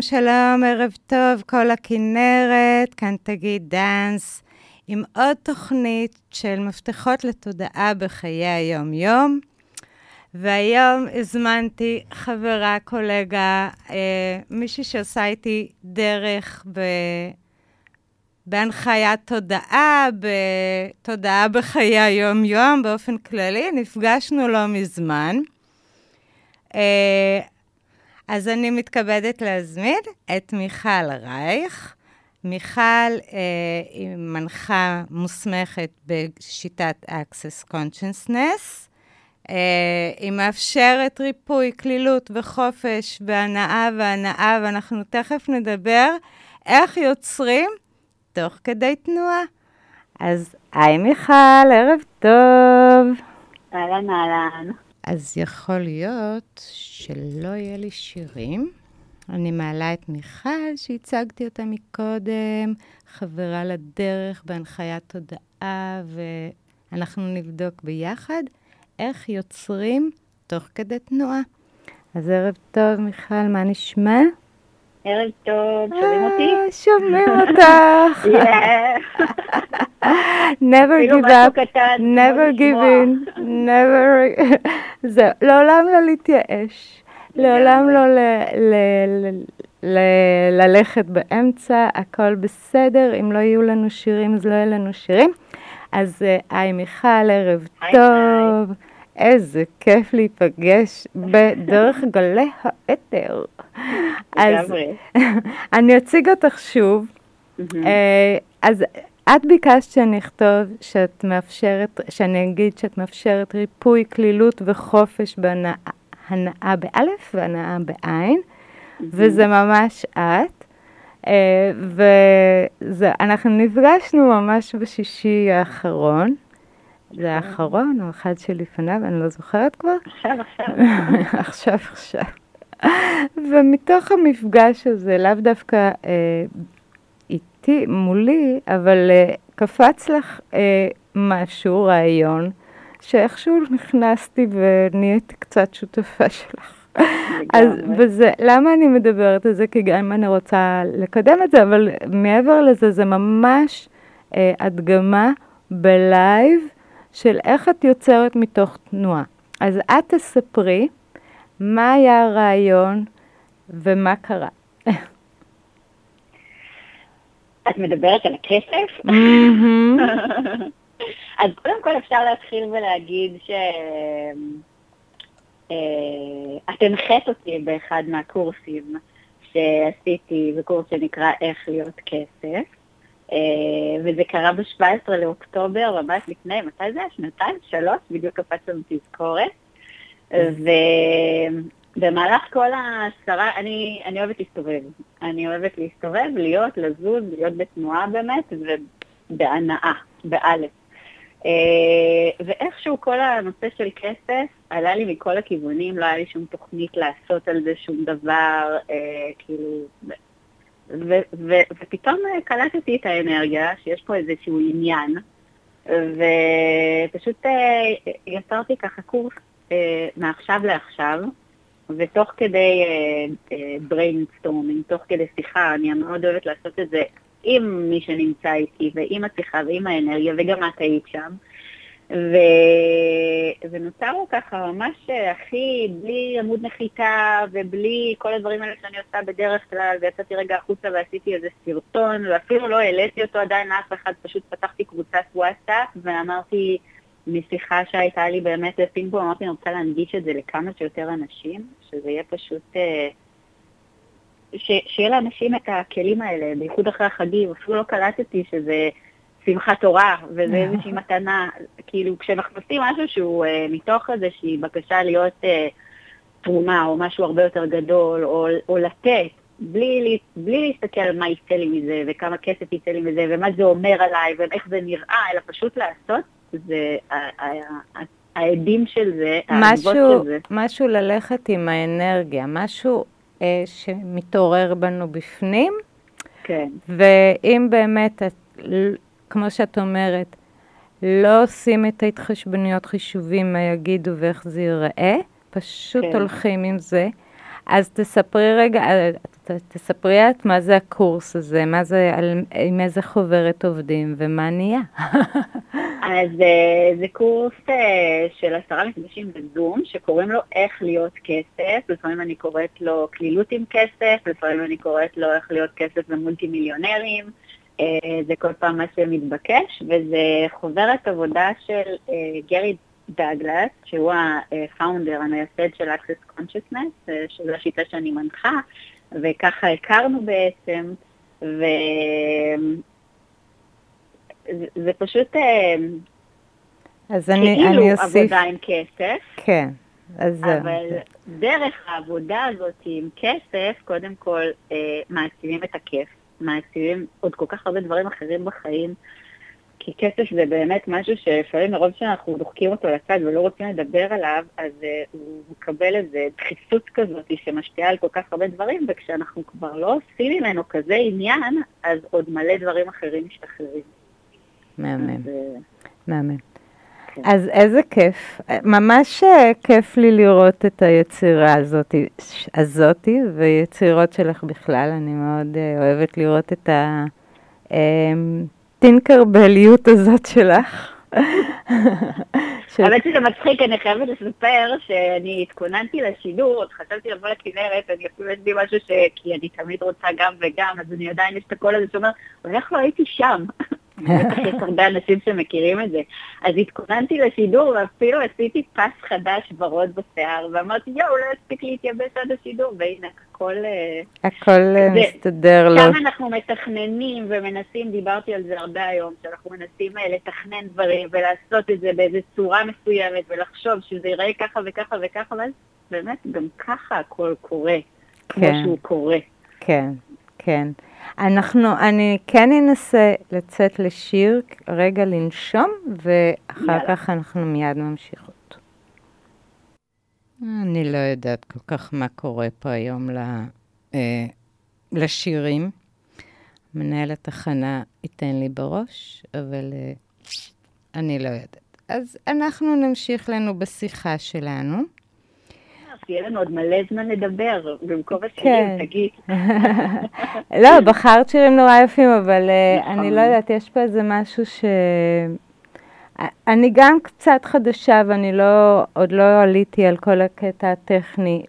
שלום, שלום, ערב טוב, כל הכנרת, כאן תגיד דאנס, עם עוד תוכנית של מפתחות לתודעה בחיי היום-יום. והיום הזמנתי חברה, קולגה, אה, מישהי שעושה איתי דרך ב... בהנחיית תודעה, בתודעה בחיי היום-יום באופן כללי. נפגשנו לא מזמן. אה, אז אני מתכבדת להזמין את מיכל רייך. מיכל אה, היא מנחה מוסמכת בשיטת Access Consciousness. אה, היא מאפשרת ריפוי, כלילות וחופש בהנאה והנאה, ואנחנו תכף נדבר איך יוצרים תוך כדי תנועה. אז היי מיכל, ערב טוב. אהלן, אהלן. אז יכול להיות שלא יהיה לי שירים. אני מעלה את מיכל, שהצגתי אותה מקודם, חברה לדרך בהנחיית תודעה, ואנחנו נבדוק ביחד איך יוצרים תוך כדי תנועה. אז ערב טוב, מיכל, מה נשמע? ערב טוב, שומעים אותי? אה, שומעים אותך. never give up, never give in, never... זהו, לעולם לא להתייאש. לעולם לא ללכת באמצע, הכל בסדר. אם לא יהיו לנו שירים, אז לא יהיו לנו שירים. אז אה, היי מיכל, ערב טוב. איזה כיף להיפגש בדרך גלי האתר. אז אני אציג אותך שוב. אה, אז את ביקשת שאני אכתוב שאת מאפשרת, שאני אגיד שאת מאפשרת ריפוי, כלילות וחופש בהנאה באלף והנאה בעין, וזה ממש את. אה, ואנחנו נפגשנו ממש בשישי האחרון. זה האחרון או אחד שלפניו, אני לא זוכרת כבר. עכשיו, עכשיו. עכשיו, עכשיו. ומתוך המפגש הזה, לאו דווקא אה, איתי, מולי, אבל אה, קפץ לך אה, משהו, רעיון, שאיכשהו נכנסתי ונהייתי קצת שותפה שלך. אז וזה, למה אני מדברת על זה? כי גם אני רוצה לקדם את זה, אבל מעבר לזה, זה ממש אה, הדגמה בלייב של איך את יוצרת מתוך תנועה. אז את תספרי מה היה הרעיון ומה קרה. את מדברת על הכסף? אז קודם כל אפשר להתחיל ולהגיד ש... את הנחית אותי באחד מהקורסים שעשיתי, זה קורס שנקרא איך להיות כסף, אה, וזה קרה ב-17 לאוקטובר, ממש לפני, מתי זה היה? שנתיים? שלוש? בדיוק קפץ לנו תזכורת. ובמהלך כל העשרה, אני, אני אוהבת להסתובב. אני אוהבת להסתובב, להיות, לזוז, להיות בתנועה באמת, ובהנאה, באלף. אה, ואיכשהו כל הנושא של כסף עלה לי מכל הכיוונים, לא היה לי שום תוכנית לעשות על זה שום דבר, אה, כאילו... ו- ו- ופתאום קלטתי את האנרגיה, שיש פה איזשהו עניין, ופשוט אה, יצרתי ככה קורס מעכשיו לעכשיו, ותוך כדי brainstorming, תוך כדי שיחה, אני מאוד אוהבת לעשות את זה עם מי שנמצא איתי, ועם השיחה, ועם האנרגיה, וגם את היית שם. ו... ונוצר לנו ככה ממש הכי בלי עמוד נחיתה ובלי כל הדברים האלה שאני עושה בדרך כלל, ויצאתי רגע החוצה ועשיתי איזה סרטון, ואפילו לא העליתי אותו עדיין לאף אחד, פשוט פתחתי קבוצת וואטסאפ ואמרתי, משיחה שהייתה לי באמת לפינג פונג, אמרתי, אני רוצה להנגיש את זה לכמה שיותר אנשים, שזה יהיה פשוט... אה, ש, שיהיה לאנשים את הכלים האלה, בייחוד אחרי החגים, אפילו לא קלטתי שזה שמחת תורה, וזה אה. איזושהי מתנה, כאילו כשאנחנו עושים משהו שהוא uh, מתוך איזושהי בקשה להיות uh, תרומה, או משהו הרבה יותר גדול, או, או לתת, בלי, בלי להסתכל על מה יצא לי מזה, וכמה כסף יצא לי מזה, ומה זה אומר עליי, ואיך זה נראה, אלא פשוט לעשות, זה העדים של זה, העדבות של זה. משהו ללכת עם האנרגיה, משהו אה, שמתעורר בנו בפנים. כן. ואם באמת, כמו שאת אומרת, לא עושים את ההתחשבנויות חישובים, מה יגידו ואיך זה ייראה, פשוט כן. הולכים עם זה. אז תספרי רגע, אה, תספרי את מה זה הקורס הזה, מה זה, על, עם איזה חוברת עובדים ומה נהיה. אז uh, זה קורס uh, של עשרה מפגשים בזום, שקוראים לו איך להיות כסף, לפעמים אני קוראת לו כלילות עם כסף, לפעמים אני קוראת לו איך להיות כסף ומולטי מיליונרים, זה כל פעם מה שמתבקש, וזה חוברת עבודה של uh, גרי דאגלס, שהוא הפאונדר, המייסד של Access Consciousness, שזו השיטה שאני מנחה, וככה הכרנו בעצם, וזה פשוט אה, אז אני, כאילו אני אוסיף... עבודה עם כסף. כן. אז אבל דרך העבודה הזאת עם כסף, קודם כל אה, מעצימים את הכיף, מעצימים עוד כל כך הרבה דברים אחרים בחיים, כי כסף זה באמת משהו שלפעמים מרוב שאנחנו דוחקים אותו לצד ולא רוצים לדבר עליו, אז uh, הוא מקבל איזו דחיסות כזאת שמשפיעה על כל כך הרבה דברים, וכשאנחנו כבר לא עושים ממנו כזה עניין, אז עוד מלא דברים אחרים משתחררים. מהמם, אז, uh, מהמם. כן. אז איזה כיף, ממש אה, כיף לי לראות את היצירה הזאת, הזאתי ויצירות שלך בכלל, אני מאוד אוהבת לראות את. הטינקרבליות הזאת שלך. האמת שזה מצחיק, אני חייבת לספר שאני התכוננתי לשידור, עוד חשבתי לבוא לכנרת, אני אפילו יש לי משהו ש... כי אני תמיד רוצה גם וגם, אז אני עדיין יש את הקול הזה שאומר, איך לא הייתי שם? בטח יש הרבה אנשים שמכירים את זה. אז התכוננתי לשידור ואפילו עשיתי פס חדש ורוד בשיער, ואמרתי, יואו, לא יספיק להתייבש עד השידור, והנה, הכל... אה, הכל אה, זה, מסתדר לו. שם אנחנו מתכננים ומנסים, דיברתי על זה הרבה היום, שאנחנו מנסים אה, לתכנן דברים ולעשות את זה באיזו צורה מסוימת ולחשוב שזה ייראה ככה וככה וככה, אבל באמת גם ככה הכל קורה, כמו כן. שהוא קורה. כן, כן. אנחנו, אני כן אנסה לצאת לשיר, רגע לנשום, ואחר יאללה. כך אנחנו מיד ממשיכות. אני לא יודעת כל כך מה קורה פה היום אה, לשירים. מנהל התחנה ייתן לי בראש, אבל אה, אני לא יודעת. אז אנחנו נמשיך לנו בשיחה שלנו. יהיה לנו עוד מלא זמן לדבר, במקום השירים, כן. תגיד. לא, בחרת שירים נורא יפים, אבל אה, נכון. אני לא יודעת, יש פה איזה משהו ש... אני גם קצת חדשה ואני לא, עוד לא עליתי על כל הקטע הטכני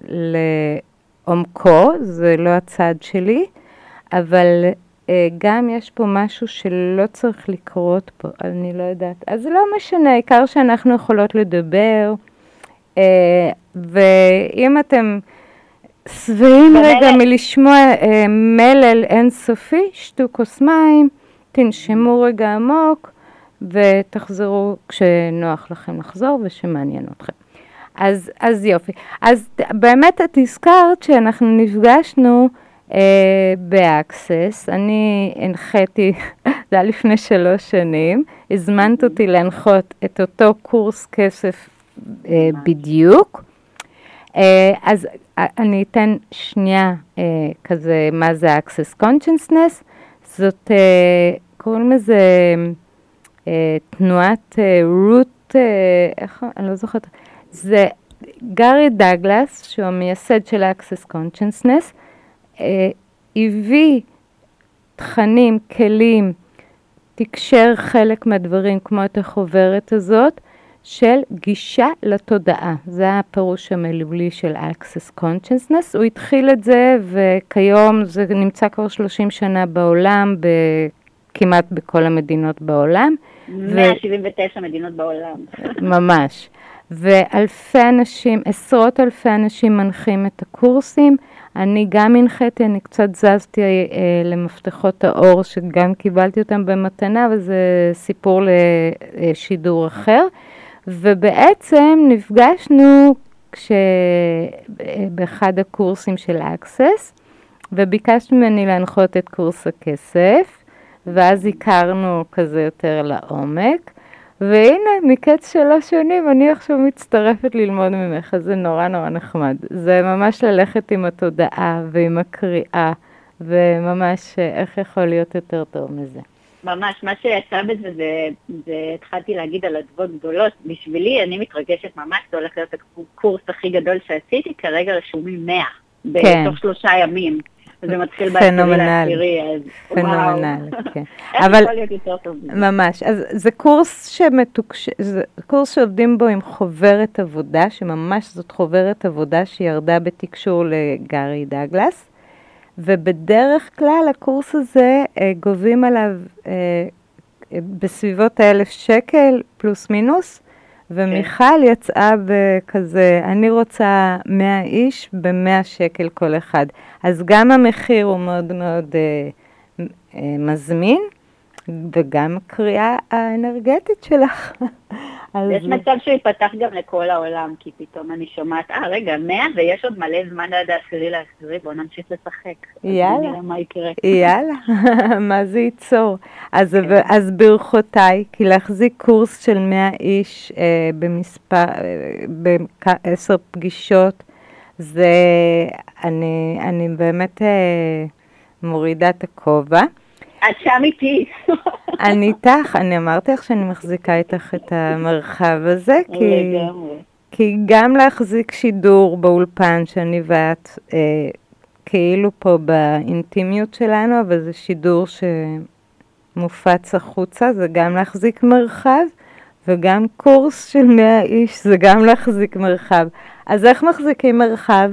לעומקו, זה לא הצד שלי, אבל אה, גם יש פה משהו שלא צריך לקרות פה, אני לא יודעת. אז לא משנה, העיקר שאנחנו יכולות לדבר. אה, ואם אתם שבעים רגע מלשמוע אה, מלל אינסופי, שתו כוס מים, תנשמו רגע עמוק ותחזרו כשנוח לכם לחזור ושמעניין אתכם. אז, אז יופי. אז באמת את הזכרת שאנחנו נפגשנו אה, באקסס, אני הנחיתי, זה היה לפני שלוש שנים, הזמנת אותי להנחות את אותו קורס כסף אה, בדיוק. אה, אז אני אתן שנייה אה, כזה מה זה access consciousness, זאת, קוראים לזה תנועת רות, איך, אני לא זוכרת, זה גארי דאגלס, שהוא המייסד של access consciousness, הביא תכנים, כלים, תקשר חלק מהדברים כמו את החוברת הזאת, של גישה לתודעה. זה הפירוש המילולי של Access Consciousness. הוא התחיל את זה וכיום זה נמצא כבר 30 שנה בעולם, כמעט בכל המדינות בעולם. 179 ו... מדינות בעולם. ממש. ואלפי אנשים, עשרות אלפי אנשים מנחים את הקורסים. אני גם הנחיתי, אני קצת זזתי אה, למפתחות האור, שגם קיבלתי אותם במתנה, וזה סיפור לשידור אחר. ובעצם נפגשנו כש... באחד הקורסים של Access, וביקשת ממני להנחות את קורס הכסף, ואז הכרנו כזה יותר לעומק. והנה, מקץ שלוש שנים אני עכשיו מצטרפת ללמוד ממך, זה נורא נורא נחמד. זה ממש ללכת עם התודעה ועם הקריאה, וממש איך יכול להיות יותר טוב מזה. ממש, מה שיצא בזה זה, זה התחלתי להגיד על אדוות גדולות. בשבילי, אני מתרגשת ממש, זה הולך להיות הקורס הכי גדול שעשיתי, כרגע רשומים 100. כן. בתוך שלושה ימים. וזה מתחיל בעשירי לעשירי, אז פנומנל, כן. אבל... יכול להיות יותר טוב? ממש. אז זה קורס שמתוקש... זה קורס שעובדים בו עם חוברת עבודה, שממש זאת חוברת עבודה שירדה בתקשור לגארי דגלס, ובדרך כלל הקורס הזה אה, גובים עליו אה, בסביבות האלף שקל, פלוס מינוס, ומיכל יצאה בכזה, אני רוצה 100 איש ב-100 שקל כל אחד. אז גם המחיר הוא מאוד מאוד אה, אה, מזמין, וגם הקריאה האנרגטית שלך. יש מצב שהוא ייפתח גם לכל העולם, כי פתאום אני שומעת, אה, רגע, 100 ויש עוד מלא זמן עד העשירי לעשירי, בואו נמשיך לשחק. יאללה. נראה מה יקרה. יאללה, מה זה ייצור. אז, כן. אז ברכותיי, כי להחזיק קורס של 100 איש אה, במספר, אה, בעשר פגישות, זה, אני, אני באמת אה, מורידה את הכובע. את שם איתי. אני איתך, אני אמרתי לך שאני מחזיקה איתך את המרחב הזה, כי, כי גם להחזיק שידור באולפן שאני ואת, אה, כאילו פה באינטימיות שלנו, אבל זה שידור שמופץ החוצה, זה גם להחזיק מרחב, וגם קורס של 100 איש זה גם להחזיק מרחב. אז איך מחזיקים מרחב?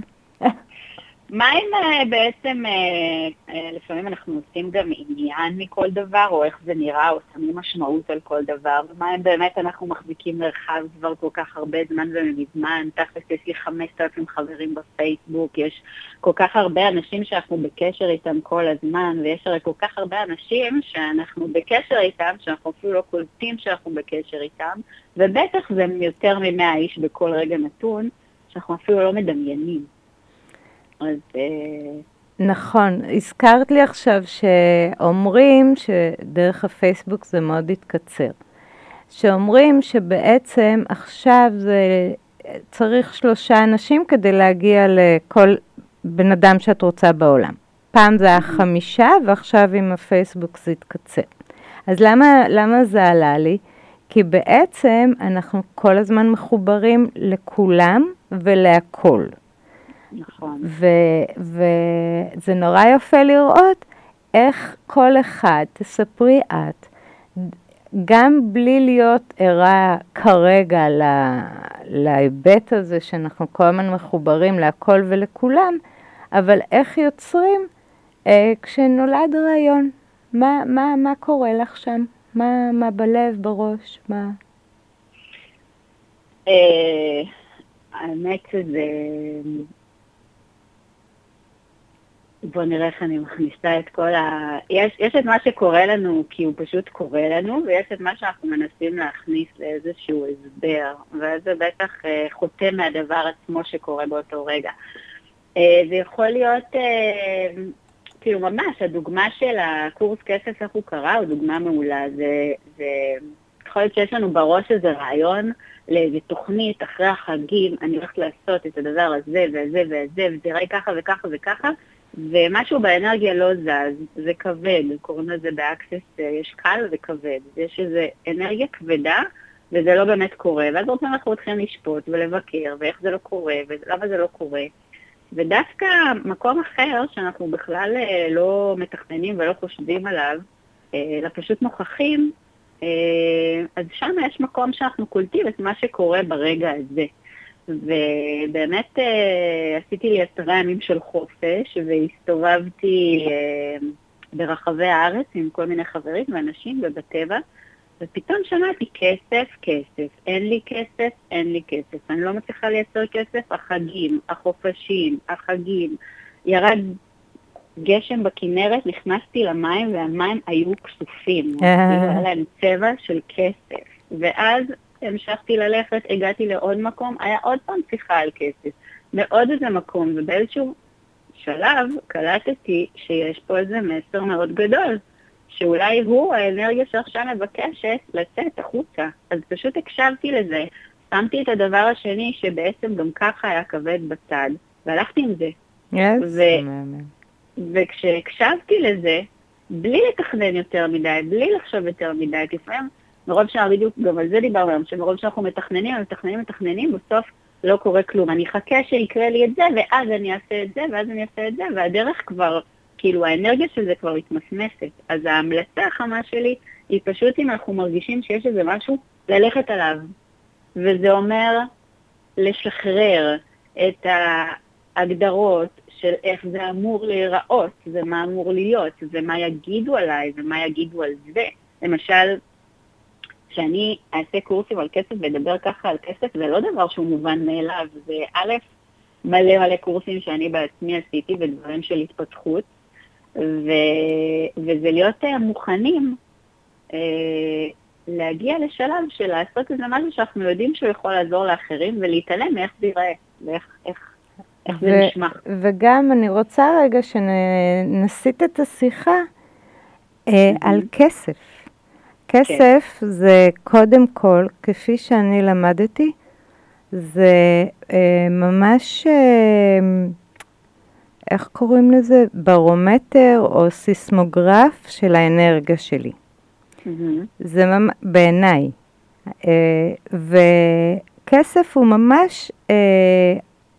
מה אם אה, בעצם, אה, אה, לפעמים אנחנו עושים גם עניין מכל דבר, או איך זה נראה, או שמים משמעות על כל דבר, ומה אם באמת אנחנו מחזיקים מרחב כבר כל כך הרבה זמן ומזמן, תכלס יש לי 5,000 חברים בפייסבוק, יש כל כך הרבה אנשים שאנחנו בקשר איתם כל הזמן, ויש הרי כל כך הרבה אנשים שאנחנו בקשר איתם, שאנחנו אפילו לא קולטים שאנחנו בקשר איתם, ובטח זה יותר מ-100 איש בכל רגע נתון, שאנחנו אפילו לא מדמיינים. אז... אה, נכון, הזכרת לי עכשיו שאומרים שדרך הפייסבוק זה מאוד התקצר. שאומרים שבעצם עכשיו זה צריך שלושה אנשים כדי להגיע לכל בן אדם שאת רוצה בעולם. פעם זה היה חמישה ועכשיו עם הפייסבוק זה התקצר. אז למה, למה זה עלה לי? כי בעצם אנחנו כל הזמן מחוברים לכולם ולהכול. נכון. וזה נורא יפה לראות איך כל אחד, תספרי את, גם בלי להיות ערה כרגע להיבט הזה שאנחנו כל הזמן מחוברים להכל ולכולם, אבל איך יוצרים אה, כשנולד רעיון? מה, מה, מה קורה לך שם? מה, מה בלב, בראש? מה? אה, האמת שזה בוא נראה איך אני מכניסה את כל ה... יש, יש את מה שקורה לנו כי הוא פשוט קורה לנו, ויש את מה שאנחנו מנסים להכניס לאיזשהו הסבר, ואז זה בטח אה, חוטא מהדבר עצמו שקורה באותו רגע. אה, זה יכול להיות, אה, כאילו ממש, הדוגמה של הקורס כסף, איך הוא קרה, הוא דוגמה מעולה. זה, זה יכול להיות שיש לנו בראש איזה רעיון לאיזה תוכנית אחרי החגים, אני הולכת לעשות את הדבר הזה וזה וזה, וזה יראה ככה וככה וככה, ומשהו באנרגיה לא זז, זה כבד, קוראים לזה באקסס, אה, יש קל וכבד, יש איזו אנרגיה כבדה וזה לא באמת קורה, ואז פעם אנחנו מתחילים לשפוט ולבקר, ואיך זה לא קורה, ולמה זה לא קורה. ודווקא מקום אחר, שאנחנו בכלל אה, לא מתכננים ולא חושבים עליו, אה, אלא פשוט נוכחים, אז שם יש מקום שאנחנו קולטים את מה שקורה ברגע הזה. ובאמת אה, עשיתי לי עשרה ימים של חופש, והסתובבתי אה, ברחבי הארץ עם כל מיני חברים ואנשים ובטבע, ופתאום שמעתי כסף, כסף, אין לי כסף, אין לי כסף, אני לא מצליחה לייצר כסף, החגים, החופשים, החגים, ירד גשם בכנרת, נכנסתי למים והמים היו כסופים, היה להם צבע של כסף, ואז המשכתי ללכת, הגעתי לעוד מקום, היה עוד פעם שיחה על כסף, מעוד איזה מקום, ובאיזשהו שלב קלטתי שיש פה איזה מסר מאוד גדול, שאולי הוא האנרגיה שעכשיו מבקשת לצאת החוצה. אז פשוט הקשבתי לזה, שמתי את הדבר השני שבעצם גם ככה היה כבד בצד, והלכתי עם זה. Yes, ו- וכשהקשבתי לזה, בלי לתכנן יותר מדי, בלי לחשוב יותר מדי, כי לפעמים מרוב שאנחנו בדיוק, גם על זה דיברנו היום, שמרוב שאנחנו מתכננים, מתכננים, מתכננים, בסוף לא קורה כלום. אני אחכה שיקרה לי את זה, ואז אני אעשה את זה, ואז אני אעשה את זה, והדרך כבר, כאילו האנרגיה של זה כבר מתמסמסת. אז ההמלצה החמה שלי היא פשוט אם אנחנו מרגישים שיש איזה משהו, ללכת עליו. וזה אומר לשחרר את ההגדרות של איך זה אמור להיראות, ומה אמור להיות, ומה יגידו עליי, ומה יגידו על זה. למשל, שאני אעשה קורסים על כסף ואדבר ככה על כסף, זה לא דבר שהוא מובן מאליו, זה א', מלא מלא קורסים שאני בעצמי עשיתי ודברים של התפתחות, ו... וזה להיות אה, מוכנים אה, להגיע לשלב של לעשות איזה משהו שאנחנו יודעים שהוא יכול לעזור לאחרים ולהתעלם מאיך זה ייראה ואיך איך, איך ו- זה נשמע. וגם אני רוצה רגע שנסיט את השיחה אה, על כסף. כסף כן. זה קודם כל, כפי שאני למדתי, זה אה, ממש, אה, איך קוראים לזה? ברומטר או סיסמוגרף של האנרגיה שלי. Mm-hmm. זה ממש, בעיניי. אה, וכסף הוא ממש, אה,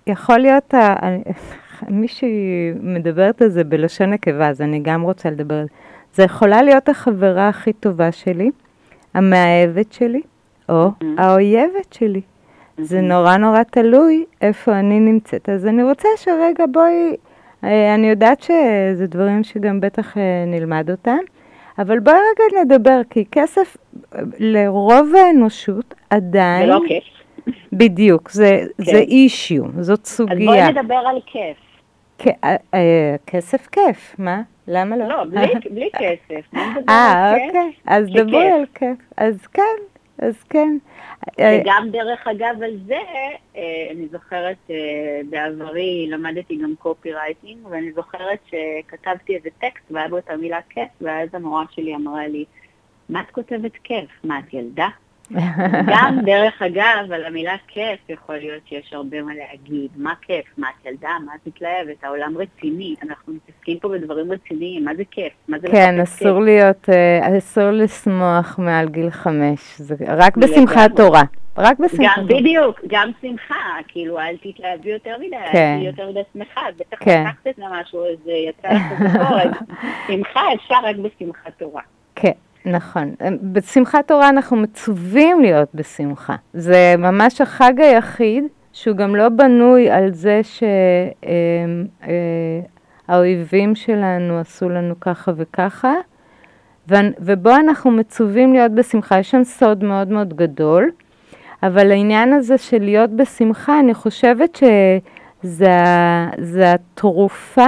יכול להיות, ה, מישהי מדברת על זה בלשון נקבה, אז אני גם רוצה לדבר על זה. זה יכולה להיות החברה הכי טובה שלי, המאהבת שלי, או mm-hmm. האויבת שלי. Mm-hmm. זה נורא נורא תלוי איפה אני נמצאת. אז אני רוצה שרגע בואי, אה, אני יודעת שזה דברים שגם בטח אה, נלמד אותם, אבל בואי רגע נדבר, כי כסף לרוב האנושות עדיין... זה לא כיף. בדיוק, זה, כן. זה אישיו, זאת סוגיה. אז בואי נדבר על כיף. כסף כיף, מה? למה לא? לא, בלי, כסף. אה, אוקיי. אז דברי על כיף. אז כן, אז כן. וגם דרך אגב על זה, אה, אני זוכרת אה, בעברי למדתי גם קופי רייטינג, ואני זוכרת שכתבתי איזה טקסט והיה בו את המילה כיף, ואז המורה שלי אמרה לי, מה את כותבת כיף? מה, את ילדה? גם, דרך אגב, על המילה כיף יכול להיות שיש הרבה מה להגיד. מה כיף? מה את ילדה? מה את מתלהבת? העולם רציני. אנחנו מתעסקים פה בדברים רציניים. מה זה כיף? מה זה כן, אסור כיף? להיות, אה, אסור לשמוח מעל גיל חמש. זה רק בשמחת תורה. רק בשמחת תורה. בדיוק, גם שמחה. כאילו, אל תתלהבי יותר מדי, אל כן. תהיי יותר מדי שמחה. בטח כן. לקחת את זה משהו, אז יצא לך ביקורת. שמחה אפשר רק בשמחת תורה. כן. נכון. בשמחת תורה אנחנו מצווים להיות בשמחה. זה ממש החג היחיד שהוא גם לא בנוי על זה שהאויבים אה, שלנו עשו לנו ככה וככה, ובו אנחנו מצווים להיות בשמחה. יש שם סוד מאוד מאוד גדול, אבל העניין הזה של להיות בשמחה, אני חושבת שזה התרופה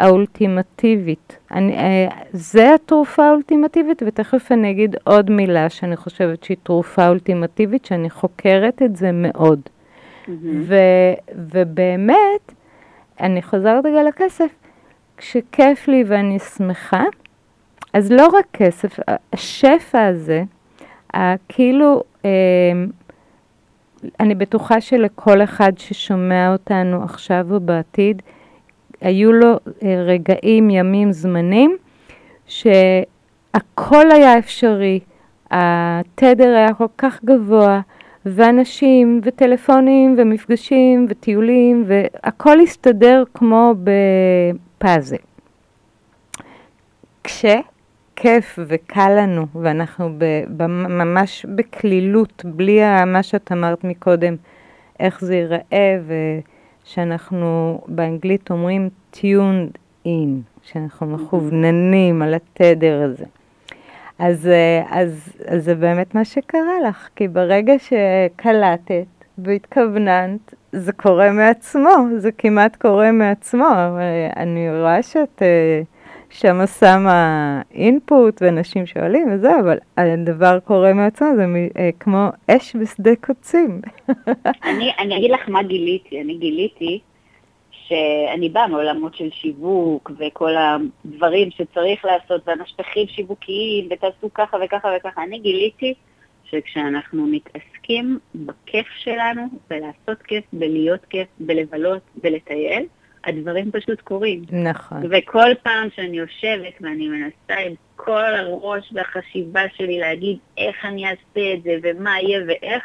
האולטימטיבית. אני, אה, זה התרופה האולטימטיבית, ותכף אני אגיד עוד מילה שאני חושבת שהיא תרופה אולטימטיבית, שאני חוקרת את זה מאוד. Mm-hmm. ו, ובאמת, אני חוזרת רגע לכסף, כשכיף לי ואני שמחה, אז לא רק כסף, השפע הזה, כאילו, אה, אני בטוחה שלכל אחד ששומע אותנו עכשיו או בעתיד, היו לו אה, רגעים, ימים, זמנים, שהכל היה אפשרי, התדר היה כל כך גבוה, ואנשים, וטלפונים, ומפגשים, וטיולים, והכל הסתדר כמו בפאזל. כשכיף וקל לנו, ואנחנו ממש בקלילות, בלי מה שאת אמרת מקודם, איך זה ייראה, ו... שאנחנו באנגלית אומרים tuned in, שאנחנו מכווננים על התדר הזה. אז, אה, אז, אז זה באמת מה שקרה לך, כי ברגע שקלטת והתכווננת, זה קורה מעצמו, זה כמעט קורה מעצמו. אני רואה שאת אה, שם שמה אינפוט ואנשים שואלים וזהו, אבל הדבר קורה מעצמו, זה אה, כמו אש בשדה קוצים. אני, אני אגיד לך מה גיליתי, אני גיליתי שאני באה מעולמות של שיווק וכל הדברים שצריך לעשות והמשפחים שיווקיים ותעשו ככה וככה וככה, אני גיליתי שכשאנחנו מתעסקים בכיף שלנו, בלעשות כיף, בלהיות כיף, בלבלות, בלטייל, הדברים פשוט קורים. נכון. וכל פעם שאני יושבת ואני מנסה עם כל הראש והחשיבה שלי להגיד איך אני אעשה את זה ומה יהיה ואיך,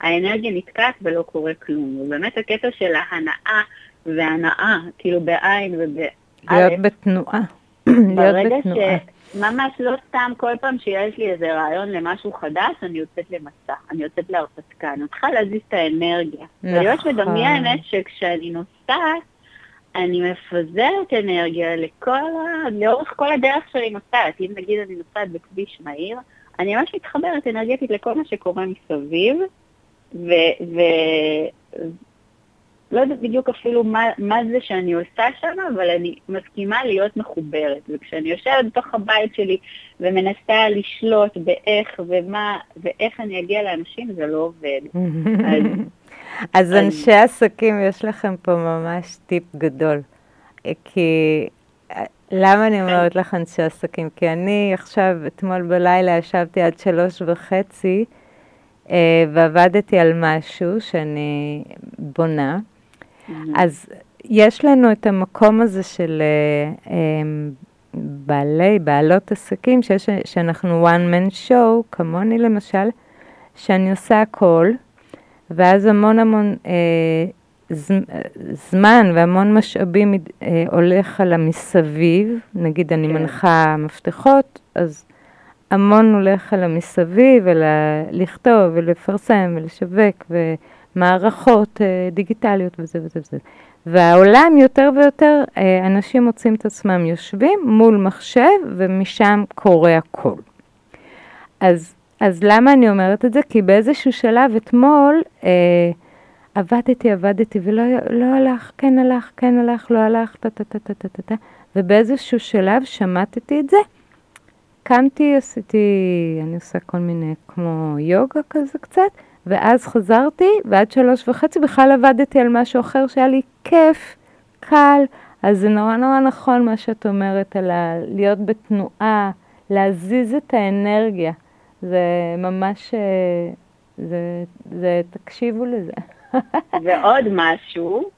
האנרגיה נתקעת ולא קורה כלום. ובאמת הקטע של ההנאה והנאה, כאילו בעין וב... להיות בתנועה. ברגע שממש לא סתם כל פעם שיש לי איזה רעיון למשהו חדש, אני יוצאת למסע, אני יוצאת להרפתקה, אני צריכה להזיז את האנרגיה. נכון. ולהיות מדמיינת שכשאני נוסעת, אני מפזרת אנרגיה לכל ה... לאורך כל הדרך שאני נוסעת. אם נגיד אני נוסעת בכביש מהיר, אני ממש מתחברת אנרגטית לכל מה שקורה מסביב, ו... ו... לא יודעת בדיוק אפילו מה, מה זה שאני עושה שם, אבל אני מסכימה להיות מחוברת. וכשאני יושבת בתוך הבית שלי ומנסה לשלוט באיך ומה, ואיך אני אגיע לאנשים, זה לא עובד. אז, אז אנשי עסקים, יש לכם פה ממש טיפ גדול. כי למה אני אומרת לך אנשי עסקים? כי אני עכשיו, אתמול בלילה ישבתי עד שלוש וחצי אה, ועבדתי על משהו שאני בונה. Mm-hmm. אז יש לנו את המקום הזה של אה, אה, בעלי, בעלות עסקים, שיש, שאנחנו one man show, כמוני למשל, שאני עושה הכל, ואז המון המון אה, זמן והמון משאבים אה, הולך על המסביב, נגיד אני כן. מנחה מפתחות, אז המון הולך על המסביב, על לכתוב ולפרסם ולשווק ומערכות אה, דיגיטליות וזה וזה וזה. והעולם יותר ויותר, אה, אנשים מוצאים את עצמם יושבים מול מחשב ומשם קורה הכל. אז, אז למה אני אומרת את זה? כי באיזשהו שלב אתמול, אה, עבדתי, עבדתי, ולא לא הלך, כן הלך, כן הלך, לא הלך, טה טה טה טה טה טה טה, ובאיזשהו שלב שמטתי את זה, קמתי, עשיתי, אני עושה כל מיני, כמו יוגה כזה קצת, ואז חזרתי, ועד שלוש וחצי בכלל עבדתי על משהו אחר שהיה לי כיף, קל, אז זה נורא נורא נכון מה שאת אומרת על ה... להיות בתנועה, להזיז את האנרגיה. זה ממש, אה, זה, זה, תקשיבו לזה. ועוד משהו,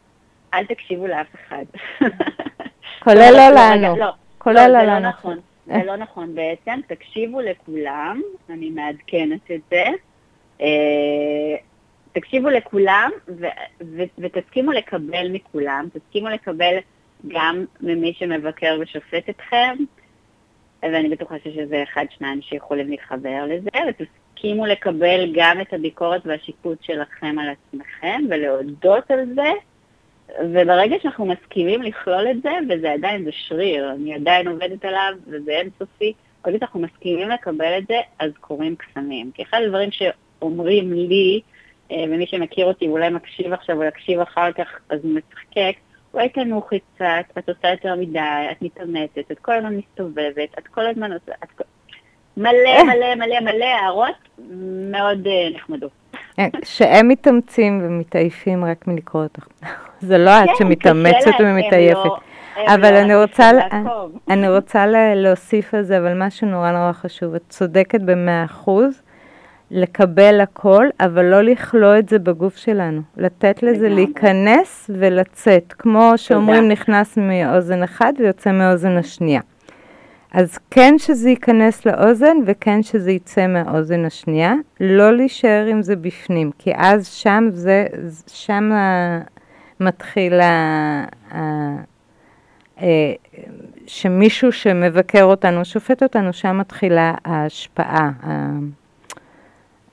אל תקשיבו לאף אחד. כולל לא לנו. לא, כולל לא, לא לנו. נכון. זה לא נכון בעצם, תקשיבו לכולם, אני מעדכנת את זה. אה, תקשיבו לכולם ו- ו- ותסכימו לקבל מכולם, תסכימו לקבל גם ממי שמבקר ושופט אתכם, ואני בטוחה שיש איזה אחד, שניים שיכולים להתחבר לזה, ותסכימו לקבל גם את הביקורת והשיפוט שלכם על עצמכם ולהודות על זה, וברגע שאנחנו מסכימים לכלול את זה, וזה עדיין, זה שריר, אני עדיין עובדת עליו, וזה אינסופי, ברגע שאנחנו מסכימים לקבל את זה, אז קורים קסמים. כי אחד הדברים שאומרים לי, אה, ומי שמכיר אותי אולי מקשיב עכשיו או יקשיב אחר כך, אז הוא מצחקק, אולי תנוחי קצת, את עושה יותר מדי, את מתאמצת, את כל הזמן מסתובבת, את כל הזמן עושה, את... מלא מלא מלא מלא הערות מאוד uh, נחמדות. אה, שהם מתאמצים ומתעייפים רק מלקרוא אותך. זה לא את כן, שמתאמצת ומתעייפת. לא- אבל אני לא רוצה, אני רוצה להוסיף על זה, אבל משהו נורא נורא חשוב. את צודקת במאה אחוז. לקבל הכל, אבל לא לכלוא את זה בגוף שלנו. לתת לזה להיכנס ולצאת, כמו שאומרים נכנס מאוזן אחת ויוצא מאוזן השנייה. אז כן שזה ייכנס לאוזן וכן שזה יצא מהאוזן השנייה, לא להישאר עם זה בפנים, כי אז שם זה, שם מתחיל ה... אה, שמישהו שמבקר אותנו, שופט אותנו, שם מתחילה ההשפעה,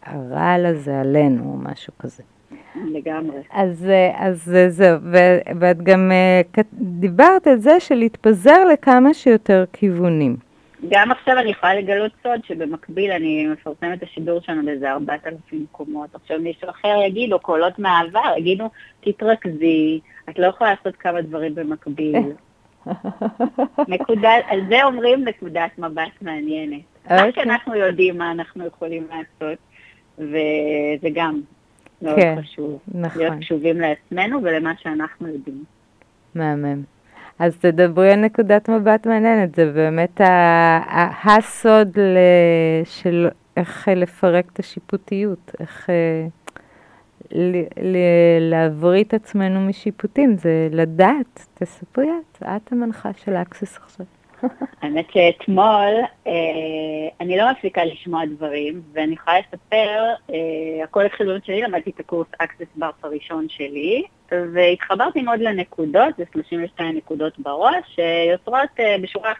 הרעל הזה עלינו, או משהו כזה. לגמרי. אז, אז זהו, ואת גם אה, דיברת על זה של להתפזר לכמה שיותר כיוונים. גם עכשיו אני יכולה לגלות סוד שבמקביל אני מפרסמת את השידור שלנו באיזה 4,000 מקומות. עכשיו מישהו אחר יגיד, או קולות מהעבר, יגידו, תתרכזי, את לא יכולה לעשות כמה דברים במקביל. נקודה, על זה אומרים נקודת מבט מעניינת. רק אוקיי. שאנחנו יודעים מה אנחנו יכולים לעשות, וזה גם מאוד כן, חשוב. נכון. להיות קשובים לעצמנו ולמה שאנחנו יודעים. מהמם. אז תדברי על נקודת מבט מעניינת, זה באמת הסוד של איך לפרק את השיפוטיות, איך אה, להבריא את עצמנו משיפוטים, זה לדעת, תספרי את, את המנחה של אקסס עכשיו. האמת שאתמול אה, אני לא מפסיקה לשמוע דברים, ואני יכולה לספר, אה, הכל התחיל באמת שלי, למדתי את הקורס Access Bar הראשון שלי, והתחברתי מאוד לנקודות, זה 32 נקודות בראש, שיוצרות אה, בשורה,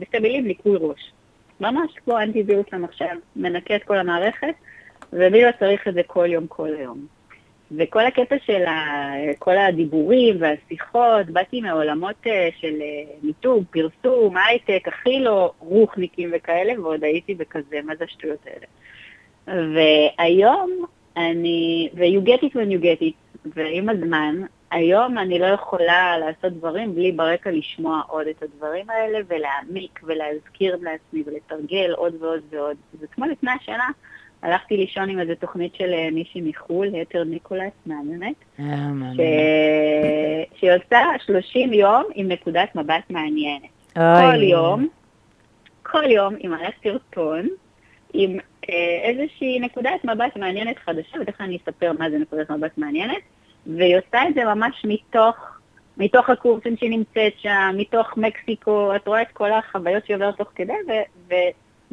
בשתי מילים ניקוי ראש. ממש כמו אנטי-וירוס למחשב, מנקה את כל המערכת, ומי לא צריך את זה כל יום, כל היום. וכל הקטע של ה, כל הדיבורים והשיחות, באתי מעולמות אה, של אה, מיתוג, פרסום, הייטק, הכי לא רוחניקים וכאלה, ועוד הייתי בכזה, מה זה השטויות האלה. והיום אני, ו-you get it when you get it, ועם הזמן, היום אני לא יכולה לעשות דברים בלי ברקע לשמוע עוד את הדברים האלה, ולהעמיק ולהזכיר לעצמי ולתרגל עוד ועוד ועוד. זה כמו לפני השנה, הלכתי לישון עם איזו תוכנית של אה, מישהי מחו"ל, יתר ניקולס, מהממת, אה, ש... שהיא עושה 30 יום עם נקודת מבט מעניינת. כל יום, כל יום היא מראה סרטון עם אה, איזושהי נקודת מבט מעניינת חדשה, ותכף אני אספר מה זה נקודת מבט מעניינת, והיא עושה את זה ממש מתוך, מתוך הקורסים שהיא נמצאת שם, מתוך מקסיקו, את רואה את כל החוויות שהיא עוברת תוך כדי, ו...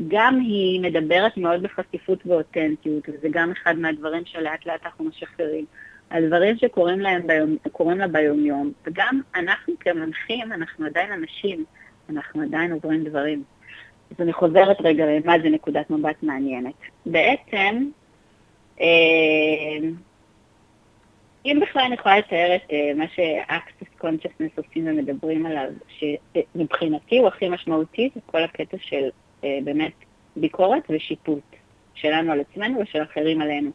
גם היא מדברת מאוד בחשיפות ואותנטיות, וזה גם אחד מהדברים שלאט לאט אנחנו משחררים. הדברים שקורים להם ביום, לה ביומיום, וגם אנחנו כמנחים, אנחנו עדיין אנשים, אנחנו עדיין עוברים דברים. אז אני חוזרת רגע למה זה נקודת מבט מעניינת. בעצם, אה, אם בכלל אני יכולה לתאר את אה, מה ש-access consciousness עושים ומדברים עליו, שמבחינתי הוא הכי משמעותי, זה כל הקטע של באמת ביקורת ושיפוט שלנו על עצמנו ושל אחרים עלינו.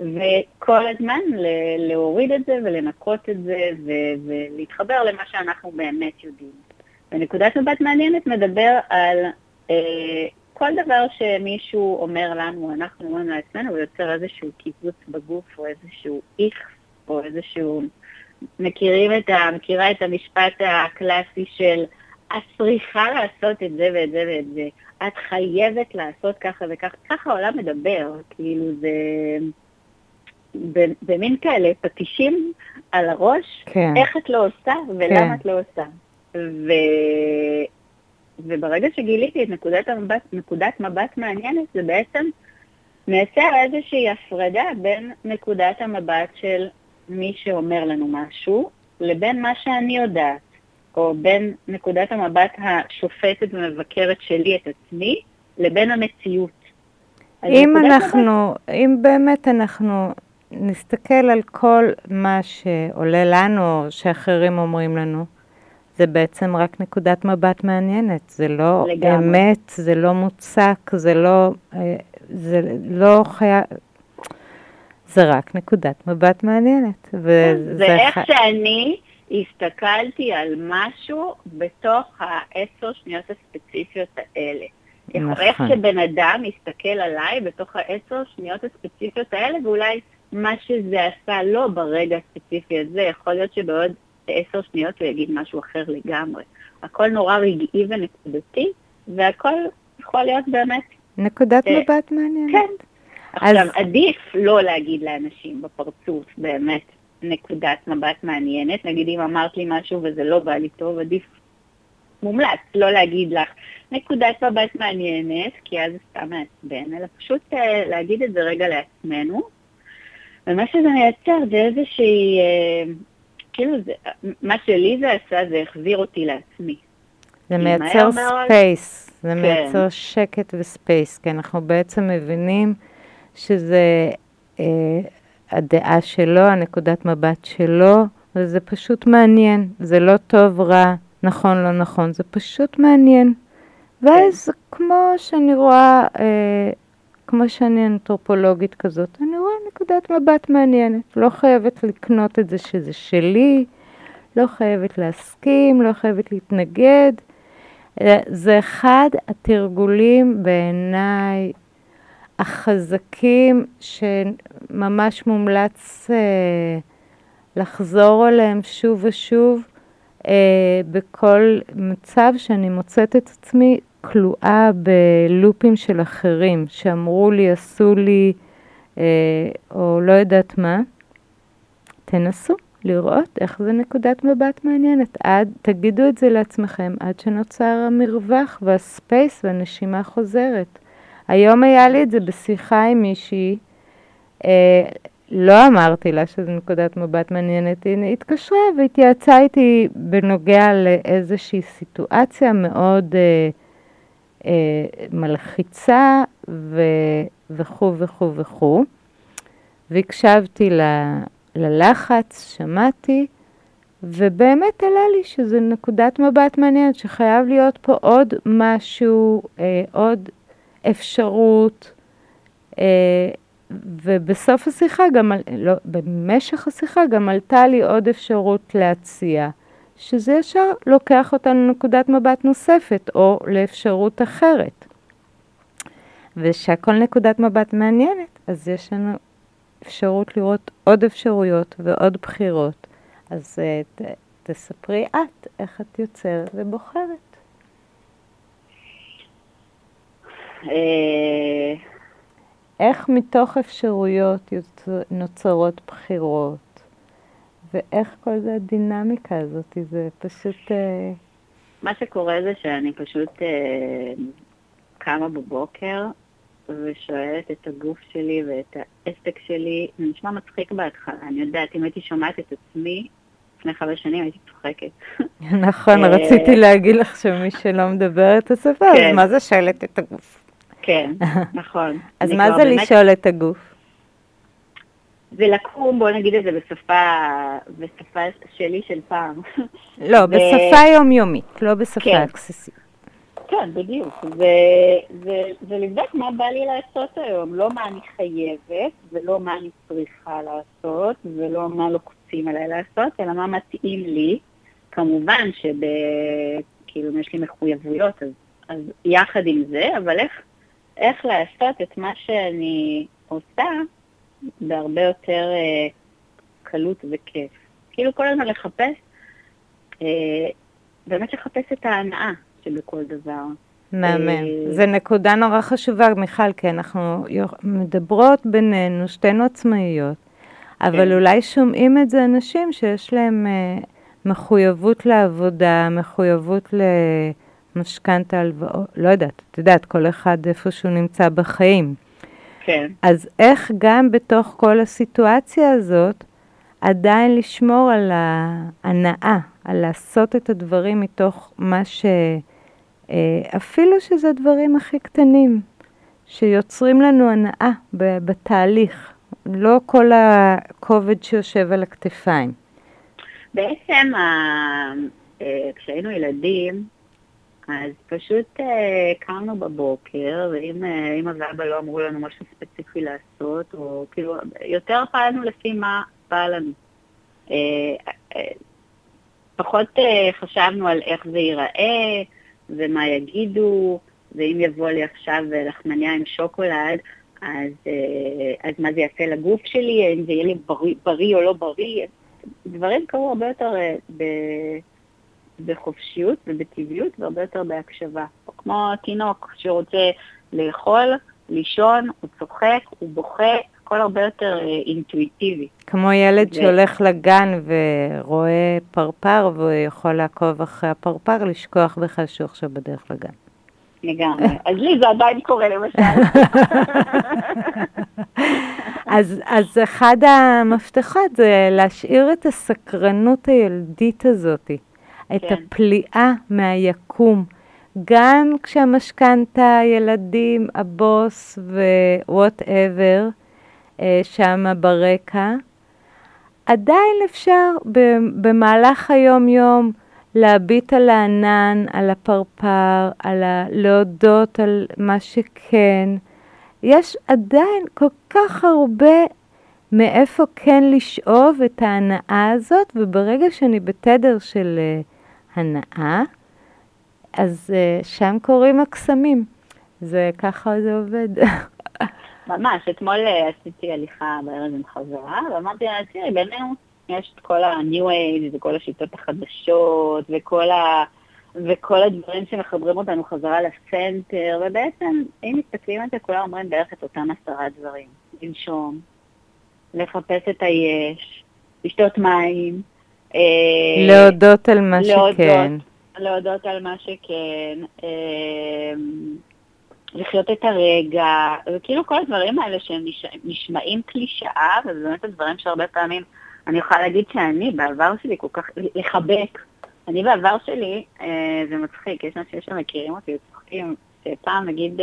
וכל הזמן להוריד את זה ולנקות את זה ולהתחבר למה שאנחנו באמת יודעים. ונקודת מבט מעניינת מדבר על אה, כל דבר שמישהו אומר לנו, אנחנו אומרים לעצמנו, ויוצר איזשהו קיבוץ בגוף או איזשהו איכס או איזשהו... מכירים את ה... מכירה את המשפט הקלאסי של את צריכה לעשות את זה ואת זה ואת זה. את חייבת לעשות ככה וככה, ככה העולם מדבר, כאילו זה במין כאלה פטישים על הראש, כן. איך את לא עושה ולמה כן. את לא עושה. ו... וברגע שגיליתי את נקודת, המבט, נקודת מבט מעניינת, זה בעצם מייצר איזושהי הפרדה בין נקודת המבט של מי שאומר לנו משהו, לבין מה שאני יודעת. או בין נקודת המבט השופטת ומבקרת שלי את עצמי, לבין המציאות. אם אנחנו, מבט... אם באמת אנחנו נסתכל על כל מה שעולה לנו, שאחרים אומרים לנו, זה בעצם רק נקודת מבט מעניינת, זה לא לגמרי. אמת, זה לא מוצק, זה לא, אה, זה לא חייב, זה רק נקודת מבט מעניינת. וזה זה איך ח... שאני הסתכלתי על משהו בתוך העשר שניות הספציפיות האלה. נכון. איך שבן אדם יסתכל עליי בתוך העשר שניות הספציפיות האלה, ואולי מה שזה עשה לו ברגע הספציפי הזה, יכול להיות שבעוד עשר שניות הוא יגיד משהו אחר לגמרי. הכל נורא רגעי ונקודתי, והכל יכול להיות באמת... נקודת אה, מבט מעניינת. כן. עכשיו, אז... עדיף לא להגיד לאנשים בפרצוף, באמת, נקודת מבט מעניינת. נגיד אם אמרת לי משהו וזה לא בא לי טוב, עדיף מומלץ לא להגיד לך נקודת מבט מעניינת, כי אז זה סתם מעצבן, אלא פשוט uh, להגיד את זה רגע לעצמנו. ומה שזה מייצר זה איזושהי, uh, כאילו, זה, מה שלי זה עשה זה החזיר אותי לעצמי. זה מייצר space, זה כן. מייצר שקט ו space, כי אנחנו בעצם מבינים שזה... אה, הדעה שלו, הנקודת מבט שלו, וזה פשוט מעניין. זה לא טוב, רע, נכון, לא נכון, זה פשוט מעניין. ואז כמו שאני רואה, אה, כמו שאני אנתרופולוגית כזאת, אני רואה נקודת מבט מעניינת. לא חייבת לקנות את זה שזה שלי, לא חייבת להסכים, לא חייבת להתנגד. אה, זה אחד התרגולים בעיניי החזקים שממש מומלץ אה, לחזור עליהם שוב ושוב אה, בכל מצב שאני מוצאת את עצמי כלואה בלופים של אחרים שאמרו לי, עשו לי, אה, או לא יודעת מה. תנסו, לראות איך זה נקודת מבט מעניינת. עד, תגידו את זה לעצמכם עד שנוצר המרווח והספייס והנשימה חוזרת. היום היה לי את זה בשיחה עם מישהי, אה, לא אמרתי לה שזו נקודת מבט מעניינת, היא התקשרה והתייעצה איתי בנוגע לאיזושהי סיטואציה מאוד אה, אה, מלחיצה וכו' וכו' וכו'. והקשבתי ל, ללחץ, שמעתי, ובאמת עלה לי שזו נקודת מבט מעניינת, שחייב להיות פה עוד משהו, אה, עוד אפשרות, אה, ובסוף השיחה, גם, לא, במשך השיחה גם עלתה לי עוד אפשרות להציע, שזה ישר לוקח אותנו לנקודת מבט נוספת, או לאפשרות אחרת. ושהכל נקודת מבט מעניינת, אז יש לנו אפשרות לראות עוד אפשרויות ועוד בחירות. אז ת, תספרי את איך את יוצרת ובוחרת. אה, איך מתוך אפשרויות נוצרות בחירות, ואיך כל זה הדינמיקה הזאת, זה פשוט... אה, מה שקורה זה שאני פשוט אה, קמה בבוקר ושואלת את הגוף שלי ואת העסק שלי, זה נשמע מצחיק בהתחלה, אני יודעת, אם הייתי שומעת את עצמי לפני חמש שנים הייתי צוחקת. נכון, רציתי להגיד לך שמי שלא מדבר את השפה, אז כן. מה זה שואלת את הגוף? כן, נכון. אז מה זה באמת... לשאול את הגוף? זה לקום, בוא נגיד את זה בשפה, בשפה שלי של פעם. לא, ו... בשפה יומיומית, לא בשפה כן. אקססית. כן, בדיוק. ולבדוק מה בא לי לעשות היום, לא מה אני חייבת, ולא מה אני צריכה לעשות, ולא מה לוקצים עליי לעשות, אלא מה מתאים לי. כמובן שכאילו, אם יש לי מחויבויות, אז, אז יחד עם זה, אבל איך איך לעשות את מה שאני עושה בהרבה יותר אה, קלות וכיף. כאילו כל הזמן לחפש, אה, באמת לחפש את ההנאה שבכל דבר. מהמם. אה, זו נקודה נורא חשובה, מיכל, כי אנחנו מדברות בינינו, שתינו עצמאיות, אבל כן. אולי שומעים את זה אנשים שיש להם אה, מחויבות לעבודה, מחויבות ל... משכנתה, הלוואות, לא יודעת, את יודעת, כל אחד איפה שהוא נמצא בחיים. כן. אז איך גם בתוך כל הסיטואציה הזאת, עדיין לשמור על ההנאה, על לעשות את הדברים מתוך מה ש... אה, אפילו שזה הדברים הכי קטנים, שיוצרים לנו הנאה בתהליך, לא כל הכובד שיושב על הכתפיים. בעצם, אה, כשהיינו ילדים, אז פשוט אה, קמנו בבוקר, ואם אה, ואבא לא אמרו לנו משהו ספציפי לעשות, או כאילו, יותר פעלנו לפי מה בא לנו. אה, אה, פחות אה, חשבנו על איך זה ייראה, ומה יגידו, ואם יבוא לי עכשיו לחמניה עם שוקולד, אז, אה, אז מה זה יעשה לגוף שלי, האם זה יהיה לי בריא, בריא או לא בריא. דברים קרו הרבה יותר אה, ב... בחופשיות ובטבעיות והרבה יותר בהקשבה. או כמו תינוק שרוצה לאכול, לישון, הוא צוחק, הוא בוכה, הכל הרבה יותר אה, אינטואיטיבי. כמו ילד ו... שהולך לגן ורואה פרפר והוא יכול לעקוב אחרי הפרפר, לשכוח בכלל שהוא עכשיו בדרך לגן. לגמרי. אז לי זה עדיין קורה למשל. אז, אז אחד המפתחות זה להשאיר את הסקרנות הילדית הזאתי. את כן. הפליאה מהיקום. גם כשהמשכנתה, הילדים, הבוס ו whatever אה, שם ברקע, עדיין אפשר במהלך היום-יום להביט על הענן, על הפרפר, על ה... להודות על מה שכן. יש עדיין כל כך הרבה מאיפה כן לשאוב את ההנאה הזאת, וברגע שאני בתדר של אה, הנאה, אז uh, שם קורים הקסמים. זה ככה זה עובד. ממש, אתמול uh, עשיתי הליכה בערב עם חברה, ואמרתי לה, תראי, בינינו יש את כל ה-new age וכל השיטות החדשות, וכל, ה... וכל הדברים שמחברים אותנו חזרה לסנטר, ובעצם, אם מסתכלים על זה, כולם אומרים בערך את אותם עשרה דברים. לנשום, לחפש את היש, לשתות מים. אה, להודות על מה להודות, שכן. להודות על מה שכן. אה, לחיות את הרגע, וכאילו כל הדברים האלה שהם נשמעים קלישאה, ובאמת הדברים שהרבה פעמים, אני יכולה להגיד שאני בעבר שלי כל כך, לחבק. אני בעבר שלי, אה, זה מצחיק, יש אנשים שמכירים אותי וצוחקים, שפעם נגיד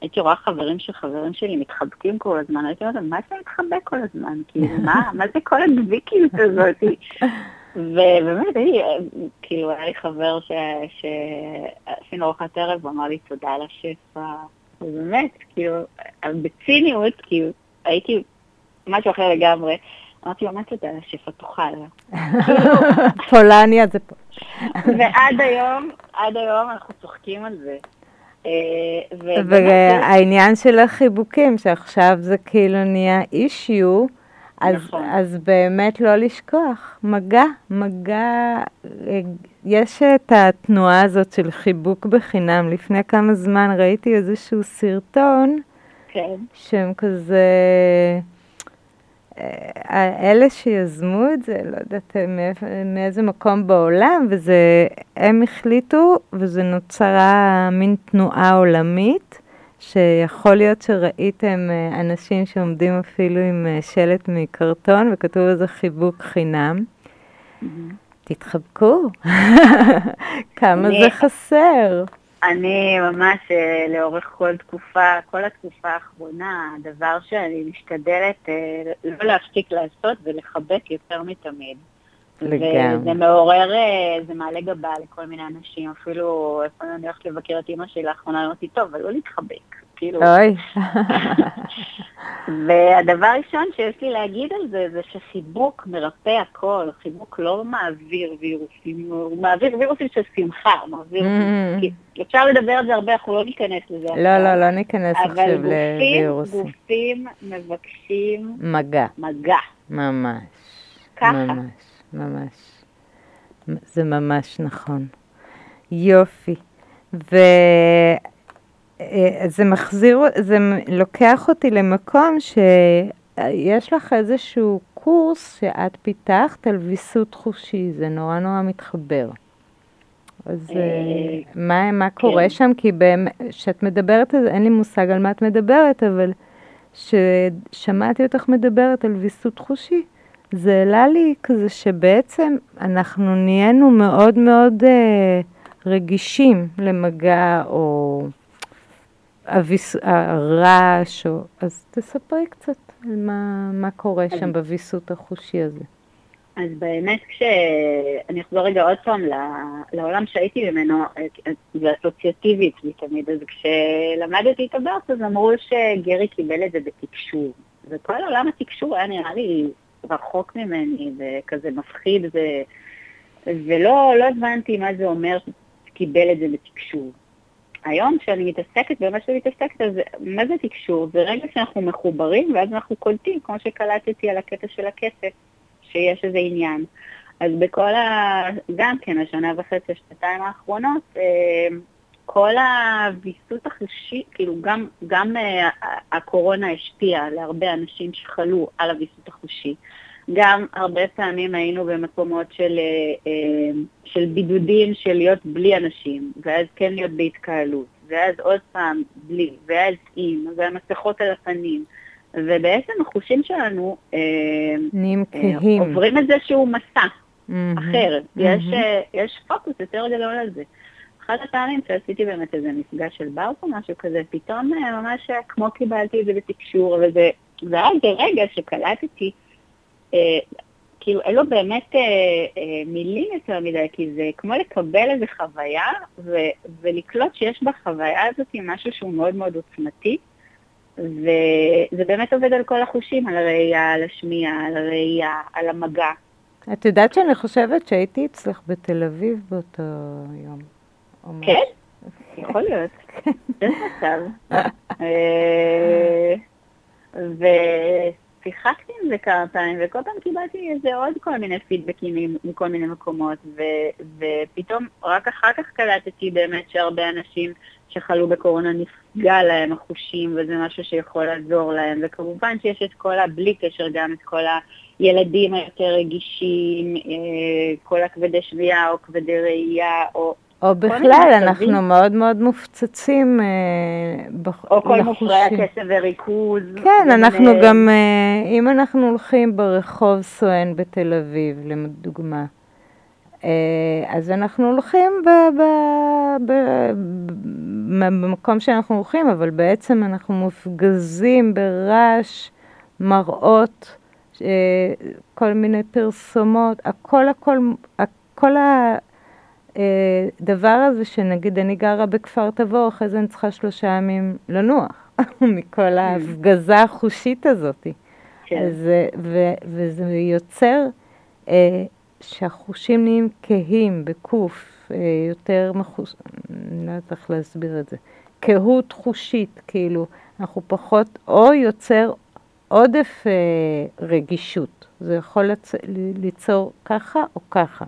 הייתי רואה חברים של חברים שלי מתחבקים כל הזמן, הייתי אומרת, מה זה מתחבק כל הזמן? כאילו, מה, מה זה כל הדביקיות הזאת? ובאמת, אני, כאילו, היה לי חבר שעשינו ארוחת ערב, הוא אמר לי תודה על השפע, ובאמת, כאילו, בציניות, כאילו, הייתי משהו אחר לגמרי. אמרתי לו, מה תודה על השפע, תאכל. פולניה זה פה. ועד היום, עד היום אנחנו צוחקים על זה. אה, והעניין של החיבוקים, שעכשיו זה כאילו נהיה אישיו, אז, נכון. אז באמת לא לשכוח, מגע, מגע, אה, יש את התנועה הזאת של חיבוק בחינם. לפני כמה זמן ראיתי איזשהו סרטון, כן. שהם כזה, אלה שיזמו את זה, לא יודעת מאיזה מקום בעולם, וזה, הם החליטו, וזה נוצרה מין תנועה עולמית. שיכול להיות שראיתם אה, אנשים שעומדים אפילו עם אה, שלט מקרטון וכתוב איזה חיבוק חינם. Mm-hmm. תתחבקו, כמה זה חסר. אני ממש אה, לאורך כל תקופה, כל התקופה האחרונה, הדבר שאני משתדלת לא להפסיק לעשות ולחבק יותר מתמיד. לגמרי. וזה מעורר, זה מעלה גבה לכל מיני אנשים, אפילו איפה אני הולכת לבקר את אימא שלי לאחרונה, אמרתי, טוב, אבל לא להתחבק. כאילו... אוי. והדבר הראשון שיש לי להגיד על זה, זה שחיבוק מרפא הכל, חיבוק לא מעביר וירוסים, הוא מעביר וירוסים של שמחה, מעביר... Mm-hmm. אפשר לדבר על זה הרבה, אנחנו לא ניכנס לזה. לא, לא, לא ניכנס עכשיו לווירוסים. אבל גופים מבקשים... מגע. מגע. ממש. ככה. ממש, ממש. זה ממש נכון. יופי. ו... אה, זה מחזיר, זה לוקח אותי למקום שיש לך איזשהו קורס שאת פיתחת על ויסות חושי, זה נורא נורא מתחבר. אז אה, מה, מה קורה כן. שם? כי כשאת מדברת אין לי מושג על מה את מדברת, אבל כששמעתי אותך מדברת על ויסות חושי, זה העלה לי כזה שבעצם אנחנו נהיינו מאוד מאוד אה, רגישים למגע או... הוויס... הרעש, או... אז תספרי קצת על מה, מה קורה שם בוויסות החושי הזה. אז באמת כשאני אחזור רגע עוד פעם לעולם שהייתי ממנו, זה אסוציאטיבי אצלי תמיד, אז כשלמדתי את הברס אז אמרו שגרי קיבל את זה בתקשור. וכל עולם התקשור היה נראה לי רחוק ממני וכזה מפחיד, ו... ולא לא הבנתי מה זה אומר קיבל את זה בתקשור. היום כשאני מתעסקת במה שאני מתעסקת, אז מה זה תקשור? זה רגע שאנחנו מחוברים ואז אנחנו קולטים, כמו שקלטתי על הקטע של הכסף, שיש איזה עניין. אז בכל ה... גם כן, השנה וחצי, השנתיים האחרונות, אה, כל הוויסות החושי, כאילו גם, גם אה, הקורונה השפיעה להרבה אנשים שחלו על הוויסות החושי. גם הרבה פעמים היינו במקומות של, אה, אה, של בידודים של להיות בלי אנשים, ואז כן להיות בהתקהלות, ואז עוד פעם בלי, ואז עם, והמסכות על הפנים. ובעצם החושים שלנו אה, נהיים כהים. עוברים איזשהו מסע mm-hmm, אחר. Mm-hmm. יש, יש פוקוס יותר גדול על זה. אחת הפעמים שעשיתי באמת איזה מפגש של ברס או משהו כזה, פתאום ממש כמו קיבלתי את זה בתקשור, וזה היה איזה רגע שקלטתי כאילו אין לו באמת אה, אה, מילים יותר מדי, כי זה כמו לקבל איזו חוויה ו- ולקלוט שיש בחוויה הזאת משהו שהוא מאוד מאוד עוצמתי, וזה באמת עובד על כל החושים, על הראייה, על השמיעה, על הראייה, על המגע. את יודעת שאני חושבת שהייתי אצלך בתל אביב באותו יום. כן? יכול להיות. זה מצב. שיחקתי עם זה כמה פעמים, וכל פעם קיבלתי איזה עוד כל מיני פידבקים מכל מיני מקומות, ו- ופתאום רק אחר כך קלטתי באמת שהרבה אנשים שחלו בקורונה נפגע להם החושים, וזה משהו שיכול לעזור להם, וכמובן שיש את כל הבלי קשר גם את כל הילדים היותר רגישים, כל הכבדי שמיעה או כבדי ראייה, או... או בכלל, אנחנו מאוד מאוד מופצצים לחושים. או כל מופרעי הקשב וריכוז. כן, אנחנו גם, אם אנחנו הולכים ברחוב סואן בתל אביב, לדוגמה, אז אנחנו הולכים ב, ב, ב, במקום שאנחנו הולכים, אבל בעצם אנחנו מופגזים ברעש, מראות, כל מיני פרסומות, הכל הכל, כל הדבר הזה שנגיד אני גרה בכפר תבור, אחרי זה אני צריכה שלושה ימים לנוח מכל ההפגזה החושית הזאת. כן. אז, ו, וזה יוצר אה, שהחושים נהיים כהים, בקוף, אה, יותר מחוש... אני לא יודעת איך להסביר את זה. קהות חושית, כאילו, אנחנו פחות, או יוצר עודף אה, רגישות. זה יכול לצ... ליצור ככה או ככה.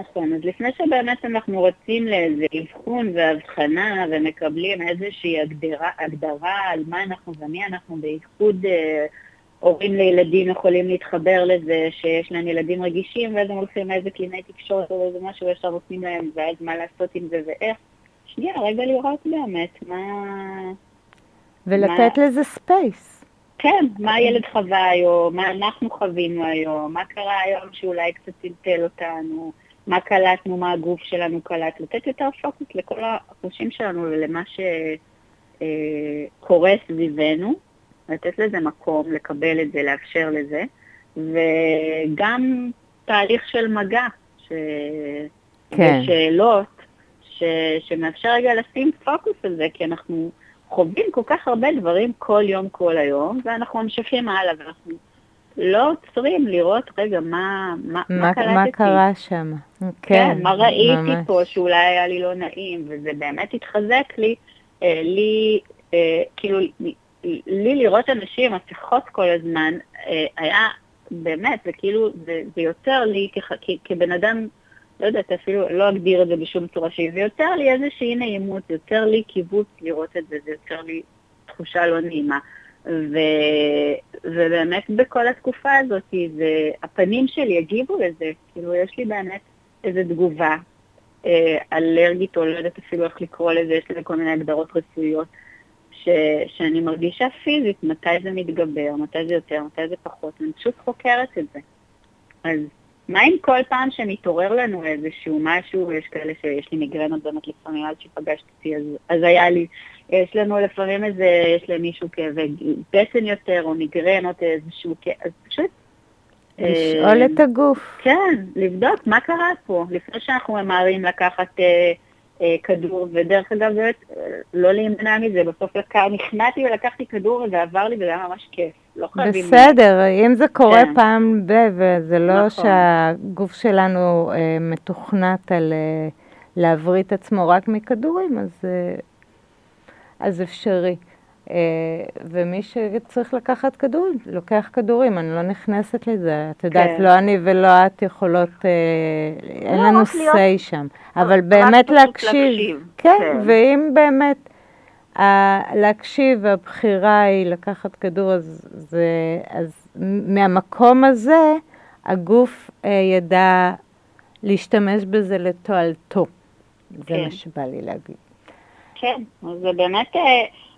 נכון, אז לפני שבאמת אנחנו רצים לאיזה אבחון והבחנה ומקבלים איזושהי הגדרה, הגדרה על מה אנחנו ומי אנחנו, בייחוד אה, הורים לילדים יכולים להתחבר לזה שיש להם ילדים רגישים, ואז הם הולכים לאיזה קלינאי תקשורת או איזה משהו, ישר נותנים להם, ואז מה לעשות עם זה ואיך. שנייה, רגע לראות באמת מה... ולתת מה... לזה space. כן, מה הילד חווה היום, מה אנחנו חווינו היום, מה קרה היום שאולי קצת טלטל אותנו, מה קלטנו, מה הגוף שלנו קלט, לתת יותר פוקוס לכל החושים שלנו ולמה שקורה אה, סביבנו. לתת לזה מקום, לקבל את זה, לאפשר לזה, וגם תהליך של מגע, ש... כן. ושאלות, ש... שמאפשר רגע לשים פוקוס על זה, כי אנחנו חווים כל כך הרבה דברים כל יום, כל היום, ואנחנו ממשיכים הלאה, ואנחנו לא עוצרים לראות, רגע, מה, מה, מה, מה קלטתי? מה קרה שם? כן, כן מה ראיתי ממש. פה שאולי היה לי לא נעים, וזה באמת התחזק לי, אה, לי, אה, כאילו, לי לראות אנשים עם מסכות כל הזמן, אה, היה באמת, זה כאילו, זה, זה יוצר לי כ, כ, כבן אדם, לא יודעת, אפילו לא אגדיר את זה בשום צורה שהיא, זה יוצר לי איזושהי נעימות, זה יוצר לי קיבוץ לראות את זה, זה יוצר לי תחושה לא נעימה. ו, ובאמת בכל התקופה הזאת, זה, הפנים שלי הגיבו לזה, כאילו יש לי באמת איזו תגובה אה, אלרגית, או לא יודעת אפילו איך לקרוא לזה, יש לזה כל מיני הגדרות רצויות. ש, שאני מרגישה פיזית מתי זה מתגבר, מתי זה יותר, מתי זה פחות, אני פשוט חוקרת את זה. אז מה אם כל פעם שמתעורר לנו איזשהו משהו, יש כאלה שיש לי מיגרנות באמת לפעמים, עד שפגשתי אותי, אז, אז היה לי, יש לנו לפעמים איזה, יש למישהו כאבי בטן יותר, או מיגרנות, איזשהו כאב, אז פשוט... לשאול אה, את הגוף. כן, לבדוק מה קרה פה, לפני שאנחנו ממהרים לקחת... אה, אה, כדור, ודרך אגב, באמת, אה, לא להימנע מזה, בסוף לקח, נכנעתי ולקחתי כדור וזה עבר לי וזה היה ממש כיף. לא חייבים... בסדר, אם זה קורה כן. פעם ב... וזה לא נכון. שהגוף שלנו אה, מתוכנת על אה, להבריא את עצמו רק מכדורים, אז, אה, אז אפשרי. אה, ומי שצריך לקחת כדורים, לוקח כדורים, אני לא נכנסת לזה. את יודעת, כן. לא אני ולא את יכולות, אה, אין לא, לנו say שם. אבל באמת להקשיב. כן, כן, ואם באמת להקשיב, הבחירה היא לקחת כדור, אז, זה, אז מהמקום הזה, הגוף אה, ידע להשתמש בזה לתועלתו. זה כן. מה שבא לי להגיד. כן, זה באמת...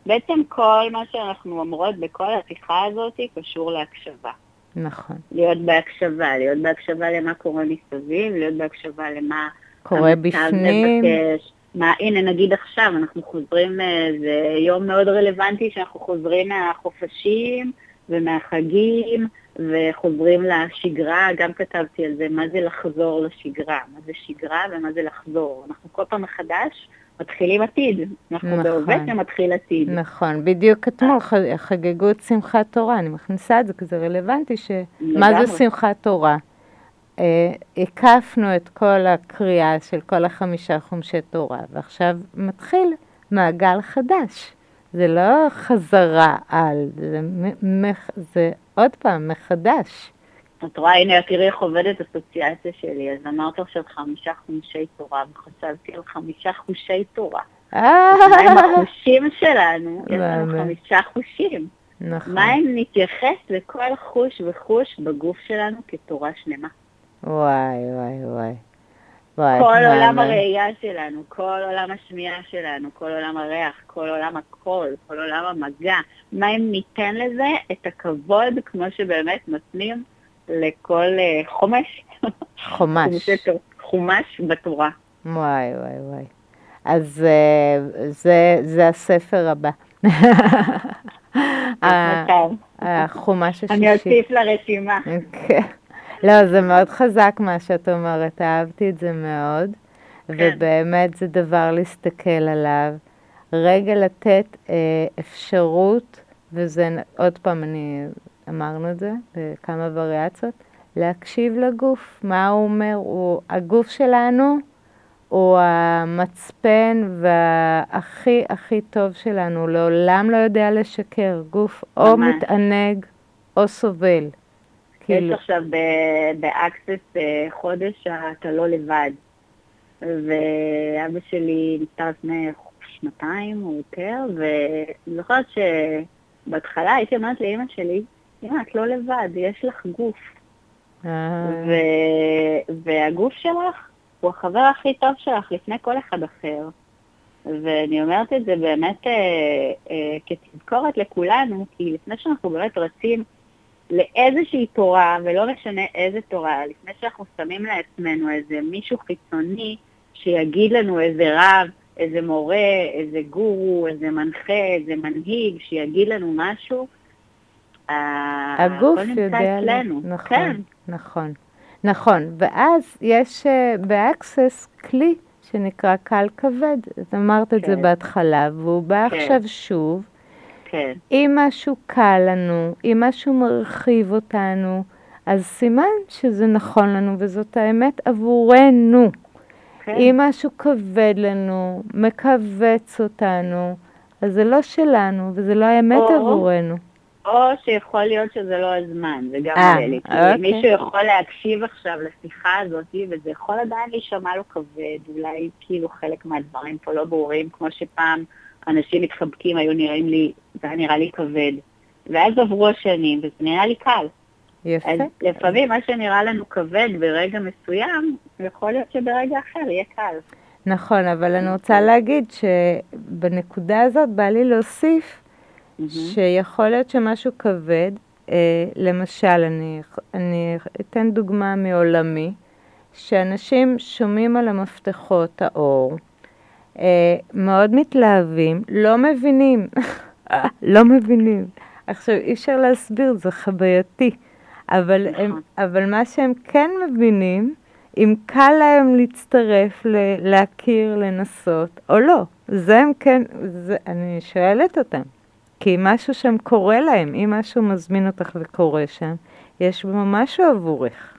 בעצם כל מה שאנחנו אומרות בכל השיחה הזאת קשור להקשבה. נכון. להיות בהקשבה, להיות בהקשבה למה קורה מסביב, להיות בהקשבה למה קורה בפנים. מבקש. מה, הנה נגיד עכשיו, אנחנו חוזרים, אה, זה יום מאוד רלוונטי שאנחנו חוזרים מהחופשים ומהחגים וחוזרים לשגרה, גם כתבתי על זה, מה זה לחזור לשגרה, מה זה שגרה ומה זה לחזור. אנחנו כל פעם מחדש מתחילים עתיד. אנחנו נכון. בהווה שמתחיל עתיד. נכון, בדיוק אתמול חגגו את שמחת תורה, אני מכניסה את זה כי זה רלוונטי, שמה זה שמחת תורה? אה, הקפנו את כל הקריאה של כל החמישה חומשי תורה, ועכשיו מתחיל מעגל חדש. זה לא חזרה על, זה, זה עוד פעם מחדש. את רואה, הנה, תראי איך עובדת אסוציאציה שלי, אז אמרת עכשיו חמישה חומשי תורה, וחשבתי על חמישה חושי תורה. מה עם החושים שלנו? יש לנו חמישה חושים. נכון. מה אם נתייחס לכל חוש וחוש בגוף שלנו כתורה שלמה? וואי, וואי, וואי. וואי, כל מה עולם זה? הראייה שלנו, כל עולם השמיעה שלנו, כל עולם הריח, כל עולם הקול, כל עולם המגע. מה אם ניתן לזה את הכבוד כמו שבאמת נותנים לכל אה, חומש? חומש. חומש בתורה. וואי, וואי, וואי. אז אה, זה, זה הספר הבא. ה- מצב. החומש השישי. אני אוסיף לרשימה. כן. לא, זה מאוד חזק מה שאת אומרת, אהבתי את זה מאוד, ובאמת זה דבר להסתכל עליו. רגע לתת אה, אפשרות, וזה, עוד פעם, אני, אמרנו את זה בכמה וריאציות, להקשיב לגוף, מה הוא אומר, הוא, הגוף שלנו הוא המצפן והכי הכי טוב שלנו, הוא לעולם לא יודע לשקר, גוף או ממש. מתענג או סובל. יש כאילו, עכשיו באקסס אה, חודש שאתה לא לבד. ואבא שלי נפטר לפני שנתיים או יותר, ואני זוכרת שבהתחלה הייתי אומרת לאימא שלי, אמא, את לא לבד, יש לך גוף. אה, ו... והגוף שלך הוא החבר הכי טוב שלך לפני כל אחד אחר. ואני אומרת את זה באמת אה, אה, כתזכורת לכולנו, כי לפני שאנחנו באמת רצים לאיזושהי תורה, ולא משנה איזה תורה, לפני שאנחנו שמים לעצמנו איזה מישהו חיצוני שיגיד לנו איזה רב, איזה מורה, איזה גורו, איזה מנחה, איזה מנהיג, שיגיד לנו משהו, הגוף יודע, אצלנו. נכון, כן, נכון, נכון, ואז יש אה, באקסס כלי שנקרא קל כבד, את אמרת את זה כן. בהתחלה, והוא בא כן. עכשיו שוב, כן, אם משהו קל לנו, אם משהו מרחיב אותנו, אז סימן שזה נכון לנו וזאת האמת עבורנו. כן. אם משהו כבד לנו, מכווץ אותנו, אז זה לא שלנו וזה לא האמת או- עבורנו. או שיכול להיות שזה לא הזמן, זה גם אה, לי. אוקיי. מישהו יכול להקשיב עכשיו לשיחה הזאת, וזה יכול עדיין להישמע לו כבד, אולי כאילו חלק מהדברים פה לא ברורים, כמו שפעם אנשים מתחבקים היו נראים לי, זה היה נראה לי כבד. ואז עברו השנים, וזה נראה לי קל. יפה. אז לפעמים מה שנראה לנו כבד ברגע מסוים, יכול להיות שברגע אחר יהיה קל. נכון, אבל אני רוצה להגיד שבנקודה הזאת בא לי להוסיף שיכול להיות שמשהו כבד, אה, למשל, אני, אני אתן דוגמה מעולמי, שאנשים שומעים על המפתחות האור, אה, מאוד מתלהבים, לא מבינים, לא מבינים. עכשיו, אי אפשר להסביר, זה חווייתי, אבל, הם, נכון. אבל מה שהם כן מבינים, אם קל להם להצטרף, ל- להכיר, לנסות, או לא. זה הם כן, זה, אני שואלת אותם. כי משהו שם קורה להם, אם משהו מזמין אותך וקורה שם, יש בו משהו עבורך.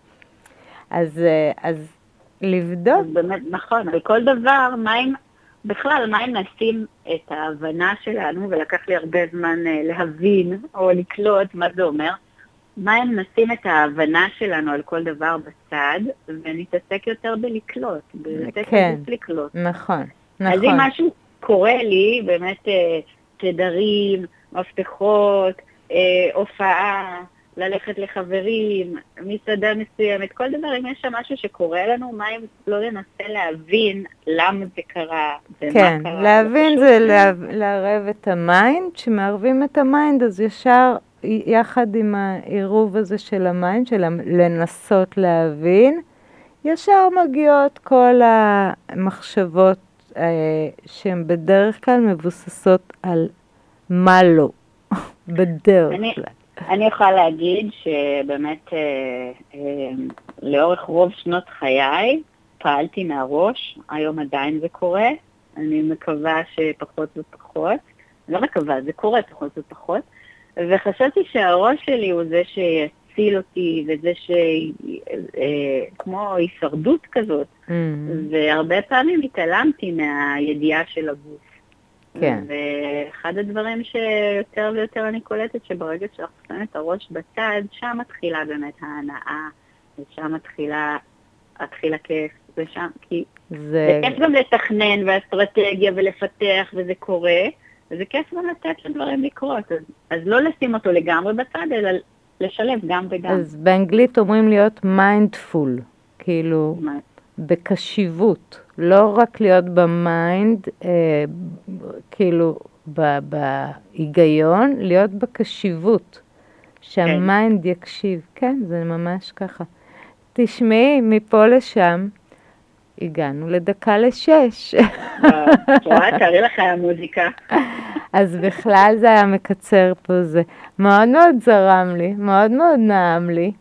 אז, אה, אז לבדוק, אז באמת, נכון, על כל דבר, מה אם, בכלל, מה אם נשים את ההבנה שלנו, ולקח לי הרבה זמן אה, להבין או לקלוט מה זה אומר, מה אם נשים את ההבנה שלנו על כל דבר בצד, ונתעסק יותר בלקלוט, בלתת כן. לקלוט. נכון, אז אם נכון. משהו קורה לי, באמת אה, תדרים, מפתחות, אה, הופעה, ללכת לחברים, מסעדה מסוימת, כל דבר, אם יש שם משהו שקורה לנו, מה אם לא ננסה להבין למה זה קרה, ומה כן, קרה. להבין ופשוט- זה לה- לערב את ה mind, כשמערבים את ה mind אז ישר יחד עם העירוב הזה של ה mind, של לנסות להבין, ישר מגיעות כל המחשבות אה, שהן בדרך כלל מבוססות על מה לא, בדרך כלל. אני יכולה להגיד שבאמת אה, אה, לאורך רוב שנות חיי פעלתי מהראש, היום עדיין זה קורה, אני מקווה שפחות ופחות, לא מקווה, זה קורה פחות ופחות, וחשבתי שהראש שלי הוא זה שיציל אותי וזה ש... אה, כמו הישרדות כזאת, Mm, והרבה פעמים התעלמתי מהידיעה של הגוף. כן. ואחד הדברים שיותר ויותר אני קולטת, שברגע שאנחנו שמים את הראש בצד, שם מתחילה באמת ההנאה, ושם מתחילה, מתחיל הכיף, ושם, כי זה, כיף גם לתכנן ואסטרטגיה ולפתח, וזה קורה, וזה כיף גם לתת לדברים לקרות. אז, אז לא לשים אותו לגמרי בצד, אלא לשלב גם וגם. אז באנגלית אומרים להיות mindful, כאילו מה- בקשיבות, לא רק להיות ב mind, אה, כאילו ב- בהיגיון, להיות בקשיבות, שה mind יקשיב. כן, זה ממש ככה. תשמעי, מפה לשם הגענו לדקה לשש. רואה, תארי לך המוזיקה. אז בכלל זה היה מקצר פה זה. מאוד מאוד זרם לי, מאוד מאוד נעם לי.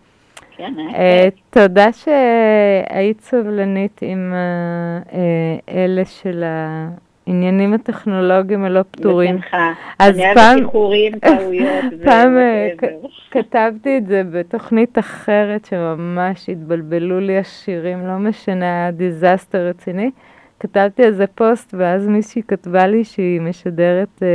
תודה שהיית סובלנית עם אה, אה, אלה של העניינים הטכנולוגיים הלא פתורים. בשמחה. אז אני אוהבת פעם- איחורים, טעויות פעם אה, כתבתי את זה בתוכנית אחרת שממש התבלבלו לי השירים, לא משנה, היה דיזסטר רציני. כתבתי איזה פוסט ואז מישהי כתבה לי שהיא משדרת, אה,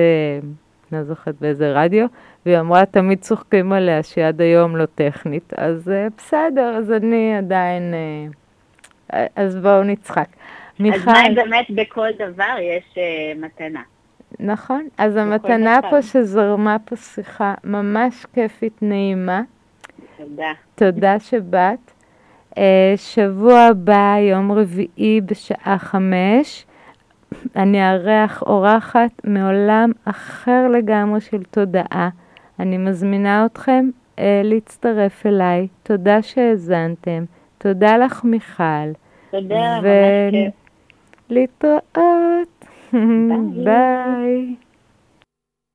לא זוכרת באיזה רדיו, והיא אמרה תמיד צוחקים עליה שהיא עד היום לא טכנית, אז אה, בסדר, אז אני עדיין, אה, אז בואו נצחק. אז מיכל, מה אם באמת בכל דבר יש אה, מתנה? נכון, אז המתנה. פה שזרמה פה שיחה ממש כיפית, נעימה. תודה. תודה שבאת. שבוע הבא, יום רביעי בשעה חמש, אני אארח אורחת מעולם אחר לגמרי של תודעה. אני מזמינה אתכם אה, להצטרף אליי. תודה שהאזנתם. תודה לך, מיכל. תודה, ו- ממש כיף. להתראות. ביי. ביי.